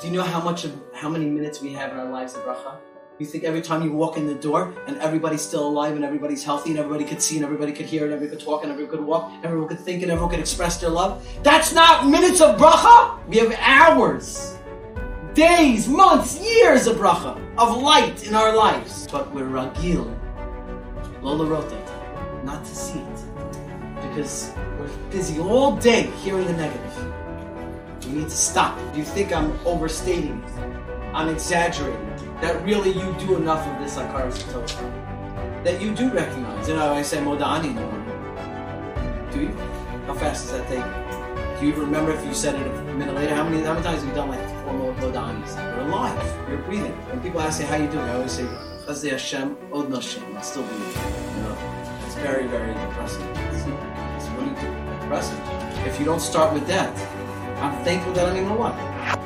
Do you know how much of how many minutes we have in our lives of bracha? You think every time you walk in the door and everybody's still alive and everybody's healthy and everybody could see and everybody could hear and everybody could talk and everybody could walk, everyone could think and everyone could express their love? That's not minutes of bracha! We have hours, days, months, years of bracha, of light in our lives. But we're ragil, lola rota, not to see it. Because we're busy all day hearing the negative. We need to stop. Do you think I'm overstating. I'm exaggerating. That really you do enough of this Akaras Torah. That you do recognize. You know, I say Modeh Ani the. Do you? How fast does that take? Do you remember if you said it a minute later? How many how many times have you done like four Modeh Anis? You're alive. You're breathing. When people ask you how you doing, I always say, Chasdei Hashem, oh, Od Nashem. I still believe. You know, it's very, very depressing. It's, it's you do? Impressive. If you don't start with that, I'm thankful that I'm in my.